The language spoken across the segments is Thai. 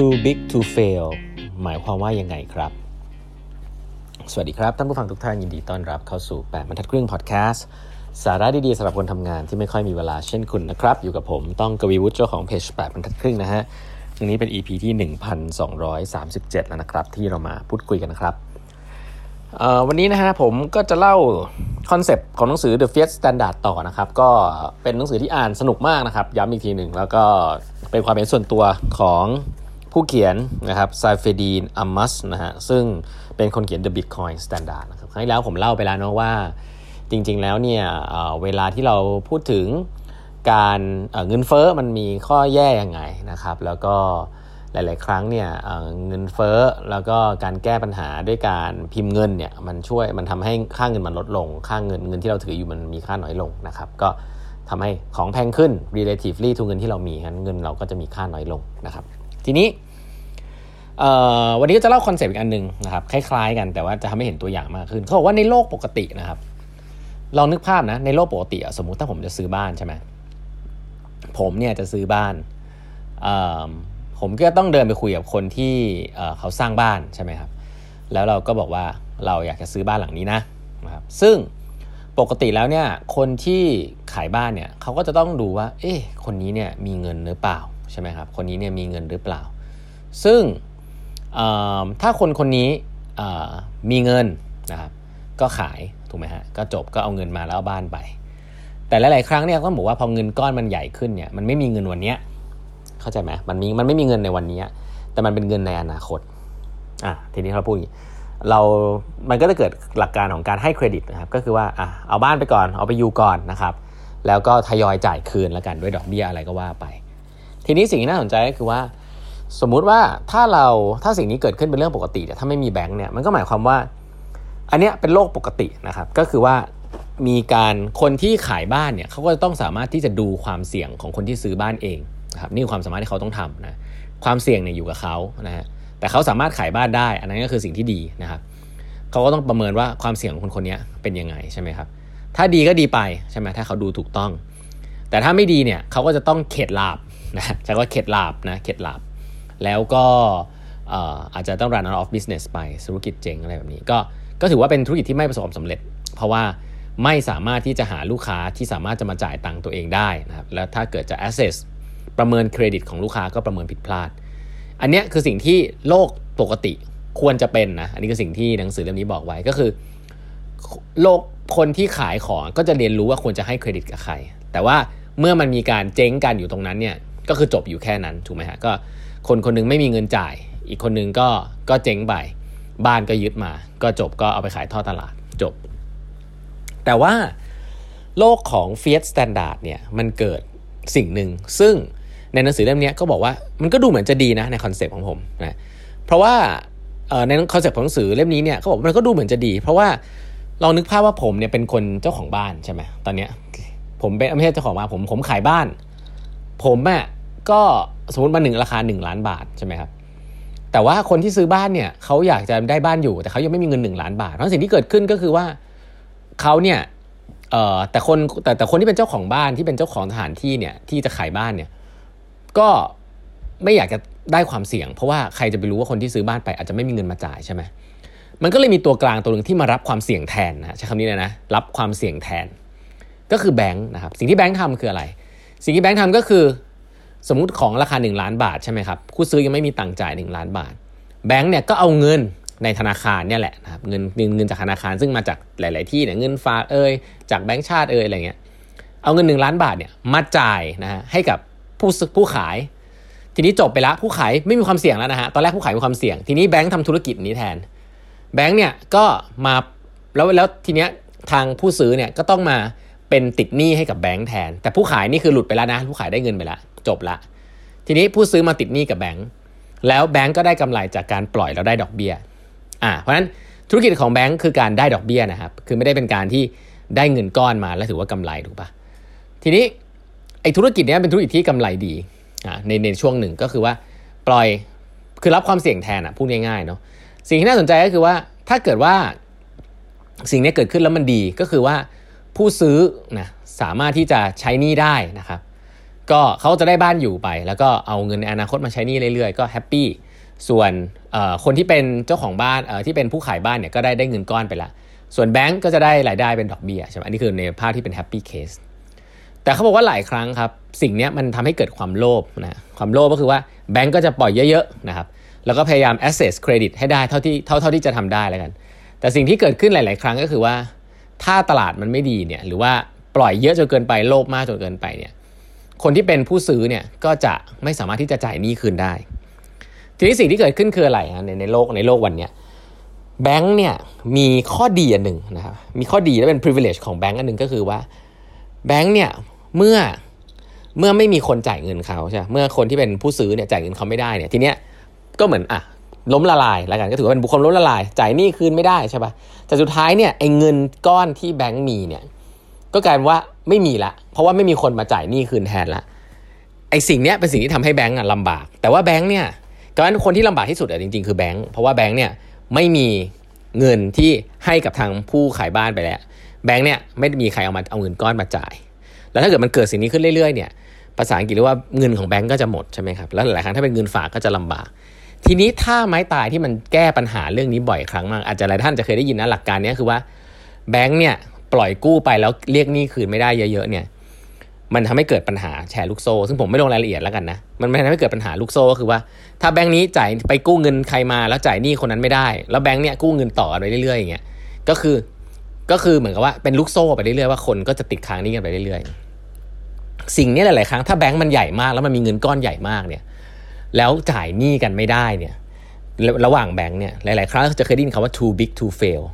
too big to fail หมายความว่ายังไงครับ สวัสดีครับ ท่านผู้ฟังทุกท่านยินดีต้อนรับเข้าสู่ 8บรรทัดครึ่งพอดแคสต์สาระดีๆสำหรับคนทำงานที่ไม่ค่อยมีเวลาเช่นคุณนะครับ อยู่กับผมต้องกวีวุฒิเจ้าของเพจ8บรรทัดครึ่งนะฮะวันนี้เป็น EP ที่ 1237 แล้วนะครับ ที่เรามาพูดคุยกันนะครับวันนี้นะฮะผมก็จะเล่าคอนเซปต์ของหนังสือ The Fiat Standard ต่อนะครับ ก็เป็นหนังสือที่อ่านสนุกมากนะครับ ย้ำอีกทีหนึ่งแล้วก็เป็นความเห็นส่วนตัวของ ผู้เขียนนะครับไซเฟดีนอัมมัสนะฮะซึ่งเป็นคนเขียน The Bitcoin Standard นะครับครั้งที่แล้วผมเล่าไปแล้วเนะว่าจริงๆแล้วเนี่ยเวลาที่เราพูดถึงการเงินเฟ้อมันมีข้อแย่ยังไงนะครับ แล้วก็หลาย ๆ ครั้งเนี่ยเงินเฟ้อแล้วก็การแก้ปัญหาด้วยการพิมพ์เงินเนี่ยมันช่วยมันทำให้ค่าเงินมันลดลง ค่าเงินเงินที่เราถืออยู่มันมีค่าน้อยลงนะครับ ก็ทำให้ของแพงขึ้น relatively to เงินที่เรามีงั้นเงินเราก็จะมีค่าน้อยลงนะครับ ทีนี้วันนี้ก็จะเล่า concept อีกอันหนึ่งนะครับคล้าย ๆ กันแต่ว่าจะทำให้เห็นตัวอย่างมากขึ้นเขาบอกว่าในโลกปกตินะครับลองนึกภาพนะในโลกปกติสมมุติถ้าผมจะซื้อบ้านใช่ไหมผมเนี่ยจะซื้อบ้านผมก็ต้องเดินไปคุยกับคนที่เขาสร้างบ้านใช่ไหมครับแล้วเราก็บอกว่าเราอยากจะซื้อบ้านหลังนี้นะนะครับซึ่งปกติแล้วเนี่ยคนที่ขายบ้านเนี่ยเขาก็จะต้องดูว่า เอ๊ะคนนี้เนี่ยมีเงินหรือเปล่า ใช่ไหมครับคนนี้เนี่ยมีเงินหรือเปล่า ซึ่งถ้าคนคนนี้มีเงินนะครับก็ขายถูกไหมฮะก็จบก็เอาเงินมาแล้วเอาบ้านไป แต่หลายๆครั้งเนี่ยก็บอกว่าพอเงินก้อนมันใหญ่ขึ้นเนี่ยมันไม่มีเงินวันเนี้ยเข้าใจไหมมันมีมันไม่มีเงินในวันนี้ แต่มันเป็นเงินในอนาคตอะทีนี้เราพูดเรา มันก็จะเกิดหลักการของการให้เครดิตนะครับก็คือว่าอะเอาบ้านไปก่อนเอาไปอยู่ก่อนนะครับ แล้วก็ทยอยจ่ายคืนแล้วกันด้วยดอกเบี้ยอะไรก็ว่าไป ทีนี้สิ่งที่น่าสนใจก็คือว่า สมมุติว่าถ้าเราถ้าสิ่งนี้เกิดขึ้นเป็นเรื่องปกติแต่ถ้าไม่มีแบงค์เนี่ยมันก็หมายความว่า อันเนี้ยเป็นโลกปกตินะครับ ก็คือว่ามีการคนที่ขายบ้านเนี่ยเขาก็ต้องสามารถที่จะดูความเสี่ยงของคนที่ซื้อบ้านเองนะครับนี่คือความสามารถที่เขาต้องทำนะความเสี่ยงเนี่ยอยู่กับเขานะฮะแต่เขาสามารถขายบ้านได้ อันนั้นก็คือสิ่งที่ดีนะครับเขาก็ต้องประเมินว่าความเสี่ยงของคนคนนี้เป็นยังไงใช่ไหมครับ ถ้าดีก็ดีไปใช่ไหมถ้าเขาดูถูกต้อง แต่ถ้าไม่ดีเนี่ยเขาก็จะต้องเข็ดลาบ นะใช้ว่าเข็ดหลาบนะเข็ดหลาบ แล้วก็อาจจะต้อง run out of business ไปธุรกิจเจ๊งอะไรแบบนี้ ก็ก็ถือว่าเป็นธุรกิจที่ไม่ประสบความสำเร็จ เพราะว่าไม่สามารถที่จะหาลูกค้าที่สามารถจะมาจ่ายตังค์ตัวเองได้นะครับแล้วถ้าเกิดจะ access ประเมินเครดิตของลูกค้าก็ประเมินผิดพลาด อันนี้คือสิ่งที่โลกปกติควรจะเป็นนะ อันนี้คือสิ่งที่หนังสือเล่มนี้บอกไว้ก็คือ โลกคนที่ขายของก็จะเรียนรู้ว่าควรจะให้เครดิตกับใคร แต่ว่าเมื่อมันมีการเจ๊งกันอยู่ตรงนั้นเนี่ย ก็คือจบอยู่แค่นั้นถูกไหมฮะก็คนคนนึงไม่มีเงินจ่าย อีกคนนึงก็ก็เจ๊งไปบ้านก็ยึดมา ก็จบก็เอาไปขายท่อตลาดจบ แต่ว่าโลกของ Fiat Standard เนี่ยมันเกิดสิ่งหนึ่ง ซึ่งในหนังสือเล่มนี้ก็บอกว่ามันก็ดูเหมือนจะดีนะใน concept ของผมนะเพราะว่าใน concept ของหนังสือเล่มนี้เนี่ยเขาบอกมันก็ดูเหมือนจะดี เพราะว่าเรานึกภาพว่าผมเนี่ยเป็นคนเจ้าของบ้านใช่ไหมตอนเนี้ยผมเป็นไม่ใช่เจ้าของบ้านผมผมขายบ้าน ผมอะ ก็สมมติมาหนึ่งราคาหนึ่งล้านบาทใช่ไหมครับแต่ว่าคนที่ซื้อบ้านเนี่ยเขาอยากจะได้บ้านอยู่ แต่เขายังไม่มีเงินหนึ่งล้านบาทเพราะสิ่งที่เกิดขึ้นก็คือว่าเขาเนี่ยแต่คนแต่แต่คนที่เป็นเจ้าของบ้านที่เป็นเจ้าของสถานที่เนี่ยที่จะขายบ้านเนี่ยก็ไม่อยากจะได้ความเสี่ยง เพราะว่าใครจะไปรู้ว่าคนที่ซื้อบ้านไปอาจจะไม่มีเงินมาจ่ายใช่ไหมมันก็เลยมีตัวกลางตัวหนึ่งที่มารับความเสี่ยงแทนนะใช้คำนี้เลยนะรับความเสี่ยงแทน ก็คือแบงค์นะครับสิ่งที่แบงค์ทำคืออะไร สิ่งที่แบงค์ทำก็คือ สมมุติของราคา 1 ล้านบาทใช่ไหมครับผู้ซื้อยังไม่มีตังจ่าย 1 ล้านบาท แบงค์เนี่ยก็เอาเงินในธนาคารเนี่ยแหละนะครับเงินเงินจากธนาคารซึ่งมาจากหลาย ๆ ที่เนี่ยเงินฝากเอ่ยจากแบงค์ชาติเอ่ยอะไรเงี้ยเอาเงิน 1 ล้านบาทเนี่ยมาจ่ายนะฮะให้กับผู้ผู้ขาย ทีนี้จบไปแล้วผู้ขายไม่มีความเสี่ยงแล้วนะฮะตอนแรกผู้ขายมีความเสี่ยง ทีนี้แบงค์ทำธุรกิจนี้แทน แบงค์เนี่ยก็มาแล้วแล้วทีเนี้ยทางผู้ซื้อเนี่ยก็ต้องมาเป็นติดหนี้ให้กับแบงค์แทน แต่ผู้ขายนี่คือหลุดไปแล้วนะ ผู้ขายได้เงินไปแล้ว จบละ ทีนี้ผู้ซื้อมาติดหนี้กับแบงค์แล้วแบงค์ก็ได้กำไรจากการปล่อยแล้วได้ดอกเบี้ยอ่าเพราะฉะนั้นธุรกิจของแบงค์คือการได้ดอกเบี้ยนะครับคือไม่ได้เป็นการที่ได้เงินก้อนมาแล้วถือว่ากำไรถูกปะทีนี้ไอ้ธุรกิจนี้เป็นธุรกิจที่กำไรดีอ่าในในช่วงหนึ่งก็คือว่าปล่อยคือรับความเสี่ยงแทนอะพูดง่ายๆเนาะสิ่งที่น่าสนใจก็คือว่าถ้าเกิดว่าสิ่งนี้เกิดขึ้นแล้วมันดีก็คือว่าผู้ซื้อนะสามารถที่จะใช้หนี้ได้นะครับ ก็เขาจะได้บ้านอยู่ไป แล้วก็เอาเงินในอนาคตมาใช้หนี้เรื่อยๆ ก็ happy ส่วนคนที่เป็นเจ้าของบ้านที่เป็นผู้ขายบ้านเนี่ยก็ได้ได้เงินก้อนไปละ ส่วนแบงก์ก็จะได้รายได้เป็นดอกเบี้ยใช่ไหมอันนี้คือในภาพที่เป็น happy case แต่เขาบอกว่าหลายครั้งครับ สิ่งนี้มันทำให้เกิดความโลภนะความโลภก็คือว่าแบงก์ก็จะปล่อยเยอะๆนะครับแล้วก็พยายาม access credit ให้ได้เท่าที่เท่าเท่าที่จะทำได้แล้วกัน แต่สิ่งที่เกิดขึ้นหลาย ๆ ครั้งก็คือว่า ถ้าตลาดมันไม่ดีเนี่ยหรือว่าปล่อยเยอะจนเกินไปโลภมากจนเกินไปเนี่ย คนที่เป็นผู้ซื้อเนี่ยก็จะไม่สามารถที่จะจ่ายหนี้คืนได้ ทีนี้สิ่งที่เกิดขึ้นคืออะไรในในโลกในโลกวันนี้แบงค์เนี่ยมีข้อดีอันหนึ่งนะครับมีข้อดีและเป็น privilege ของแบงค์อันหนึ่งก็คือว่าแบงค์เนี่ยเมื่อเมื่อไม่มีคนจ่ายเงินเขาใช่เมื่อคนที่เป็นผู้ซื้อเนี่ยจ่ายเงินเขาไม่ได้เนี่ยทีเนี้ยก็เหมือนอะล้มละลายแล้วกันก็ถือว่าเป็นบุคคลล้มละลาย จ่ายหนี้คืนไม่ได้ใช่ปะ่ะแต่สุดท้ายเนี่ยไอ้เงินก้อนที่แบงค์มีเนี่ยก็กลายว่า ไม่มีละ เพราะว่าไม่มีคนมาจ่ายหนี้คืนแทนละไอ้สิ่งเนี้ยเป็นสิ่งที่ทำให้แบงก์อะลำบาก แต่ว่าแบงก์เนี่ยก็คนที่ลำบากที่สุดอะจริงๆคือแบงก์เพราะว่าแบงก์เนี่ยไม่มีเงินที่ให้กับทางผู้ขายบ้านไปแล้ว แบงก์เนี่ยไม่มีใครเอามาเอาเงินก้อนมาจ่าย แล้วถ้าเกิดมันเกิดสิ่งนี้ขึ้นเรื่อยๆเนี่ยภาษาอังกฤษเรียกว่าเงินของแบงก์ก็จะหมดใช่ไหมครับแล้วหลายครั้งถ้าเป็นเงินฝากก็จะลำบาก ทีนี้ถ้าไม้ตายที่มันแก้ปัญหาเรื่องนี้บ่อยครั้งมากอาจจะหลายท่านจะเคยได้ยินนะหลักการนี้คือว่าแบงก์เนี่ย ปล่อยกู้ไปแล้วเรียกหนี้คืนไม่ได้เยอะๆเนี่ย มันทำให้เกิดปัญหาแชร์ลูกโซ่ ซึ่งผมไม่ลงรายละเอียดแล้วกันนะ มันทำให้เกิดปัญหาลูกโซ่ก็คือว่า ถ้าแบงค์นี้จ่ายไปกู้เงินใครมาแล้วจ่ายหนี้คนนั้นไม่ได้ แล้วแบงค์เนี้ยกู้เงินต่อไปเรื่อยๆอย่างเงี้ย ก็คือก็คือเหมือนกับว่าเป็นลูกโซ่ไปเรื่อยๆว่าคนก็จะติดค้างหนี้กันไปเรื่อยๆ สิ่งนี้หลาย ๆ ครั้งถ้าแบงค์มันใหญ่มากแล้วมันมีเงินก้อนใหญ่มากเนี่ย แล้วจ่ายหนี้กันไม่ได้เนี่ย ระหว่างแบงค์เนี่ยหลาย ๆ ครั้งจะเคยได้ยินคำว่า too big to fail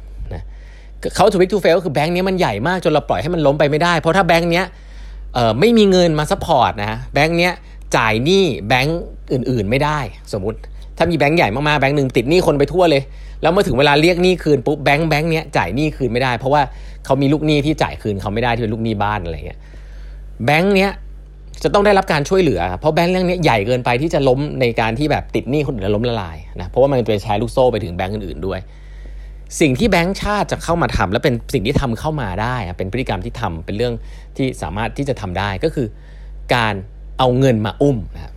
เขา too big to fail ก็คือแบงค์นี้มันใหญ่มากจนเราปล่อยให้มันล้มไปไม่ได้ เพราะถ้าแบงค์นี้ไม่มีเงินมา support นะแบงค์นี้จ่ายหนี้แบงค์อื่นๆไม่ได้ สมมติถ้ามีแบงค์ใหญ่มากๆแบงค์หนึ่งติดหนี้คนไปทั่วเลย แล้วเมื่อถึงเวลาเรียกหนี้คืนปุ๊บแบงค์แบงค์เนี้ยจ่ายหนี้คืนไม่ได้ เพราะว่าเขามีลูกหนี้ที่จ่ายคืนเขาไม่ได้ที่เป็นลูกหนี้บ้านอะไรเงี้ยแบงค์เนี้ยจะต้องได้รับการช่วยเหลือ เพราะแบงค์เรื่องนี้ใหญ่เกินไปที่จะล้มในการที่แบบติดหนี้คนอื่นแล้วล้มละลายนะเพราะว่ามันเป็นแชร์ลูกโซ่ไปถึงแบงค์อื่นๆด้วย สิ่งที่แบงก์ชาติจะเข้ามาทำและเป็นสิ่งที่ทำเข้ามาได้ เป็นพฤติกรรมที่ทำเป็นเรื่องที่สามารถที่จะทำได้ก็คือ การเอาเงินมาอุ้มนะครับ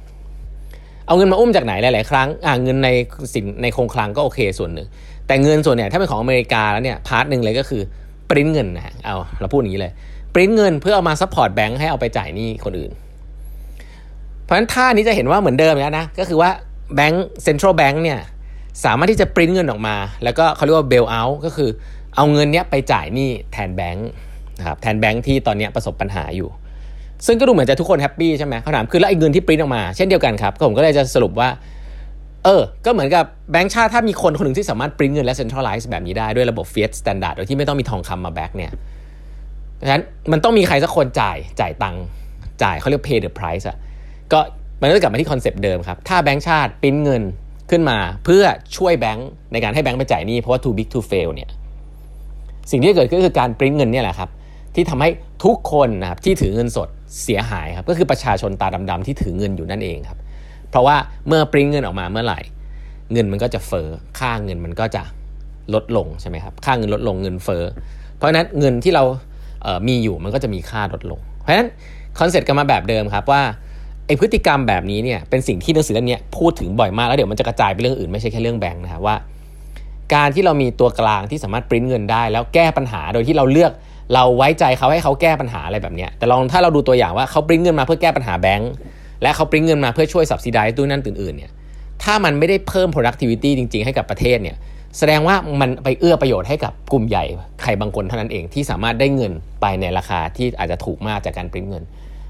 เอาเงินมาอุ้มจากไหนหลาย ๆ ครั้งอ่าเงินในสินในคงคลังก็โอเคส่วนหนึ่ง แต่เงินส่วนเนี่ยถ้าเป็นของอเมริกาแล้วเนี่ย part หนึ่งเลยก็คือปริ้นเงินนะเอาเราพูดอย่างนี้เลยปริ้นเงินเพื่อเอามา support แบงค์ให้เอาไปจ่ายหนี้คนอื่น เพราะฉะนั้นท่านี้จะเห็นว่าเหมือนเดิมแล้วนะก็คือว่าแบงก์ central bank เนี่ย สามารถที่จะปริ้นเงินออกมา แล้วก็เขาเรียกว่า bail out ก็คือเอาเงินเนี้ยไปจ่ายหนี้แทนแบงค์นะครับแทนแบงค์ที่ตอนนี้ประสบปัญหาอยู่ ซึ่งก็ดูเหมือนจะทุกคน happy ใช่ไหมเขาถามคือแล้วไอ้เงินที่ปริ้นออกมาเช่นเดียวกันครับผมก็เลยจะสรุปว่า เออ ก็เหมือนกับแบงค์ชาติถ้ามีคนคนหนึ่งที่สามารถปริ้นเงินและ centralize แบบนี้ได้ด้วยระบบ fiat standard โดยที่ไม่ต้องมีทองคำมา back เนี่ยดังนั้นมันต้องมีใครสักคนจ่ายจ่ายตังค์จ่ายเขาเรียก pay the price อะก็มันก็กลับมาที่ concept เดิมครับถ้าแบงค์ชาติปริ้นเงิน ขึ้นมาเพื่อช่วยแบงค์ในการให้แบงค์ไปจ่ายหนี้เพราะว่า too big to fail เนี่ยสิ่งที่เกิดขึ้นคือการปริ้นเงินเนี่ยแหละครับที่ทำให้ทุกคนนะครับที่ถือเงินสดเสียหายครับก็คือประชาชนตาดำๆที่ถือเงินอยู่นั่นเองครับเพราะว่าเมื่อปริ้นเงินออกมาเมื่อไหร่ เงินมันก็จะเฟ้อค่าเงินมันก็จะลดลงใช่ไหมครับค่าเงินลดลงเงินเฟ้อเพราะฉะนั้นเงินที่เรามีอยู่มันก็จะมีค่าลดลง เพราะฉะนั้น concept กันมาแบบเดิมครับว่า ไอ้พฤติกรรมแบบนี้เนี่ยเป็นสิ่งที่หนังสือเล่มนี้พูดถึงบ่อยมากแล้วเดี๋ยวมันจะกระจายไปเรื่องอื่นไม่ใช่แค่เรื่องแบงค์นะครับว่า การที่เรามีตัวกลางที่สามารถปริ้นเงินได้ แล้วแก้ปัญหาโดยที่เราเลือกเราไว้ใจเขาให้เขาแก้ปัญหาอะไรแบบนี้แต่ลองถ้าเราดูตัวอย่างว่าเขาปริ้นเงินมาเพื่อแก้ปัญหาแบงค์และเขาปริ้นเงินมาเพื่อช่วย subsidize ด้วยนั่นอื่นๆเนี่ยถ้ามันไม่ได้เพิ่ม productivity จริง ๆ ให้กับประเทศเนี่ยแสดงว่ามันไปเอื้อประโยชน์ให้กับกลุ่มใหญ่ใครบางคนเท่านั้นเองที่สามารถได้เงินไปในราคาที่อาจจะถูกมากจากการปริ้นเงิน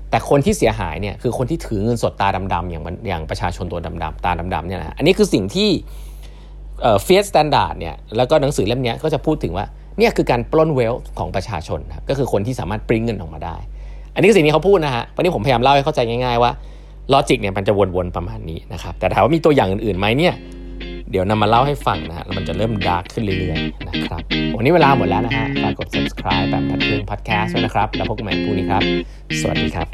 แต่คนที่เสียหายเนี่ยคือคนที่ถือเงินสดตาดำๆอย่างอย่างประชาชนตัวดำๆตาดำๆเนี่ยนะอันนี้คือสิ่งที่เอ่อ fiat standard เนี่ยแล้วก็หนังสือเล่มนี้ก็จะพูดถึงว่าเนี่ยคือการปล้น wealth ของประชาชนครับก็คือคนที่สามารถปริ้งเงินออกมาได้ อันนี้คือสิ่งที่เขาพูดนะฮะวันนี้ผมพยายามเล่าให้เข้าใจง่ายๆว่า logic เนี่ยมันจะวนๆประมาณนี้นะครับแต่ถามว่ามีตัวอย่างอื่นๆไหมเนี่ย เดี๋ยวนำมาเล่าให้ฟังนะฮะมันจะเริ่ม dark ขึ้นเรื่อยๆนะครับวันนี้เวลาหมดแล้วนะฮะฝากกด subscribe แปดบรรทัดครึ่งพอดแคสต์ด้วยนะครับ แล้วพบกันใหม่พรุ่งนี้ครับ สวัสดีครับ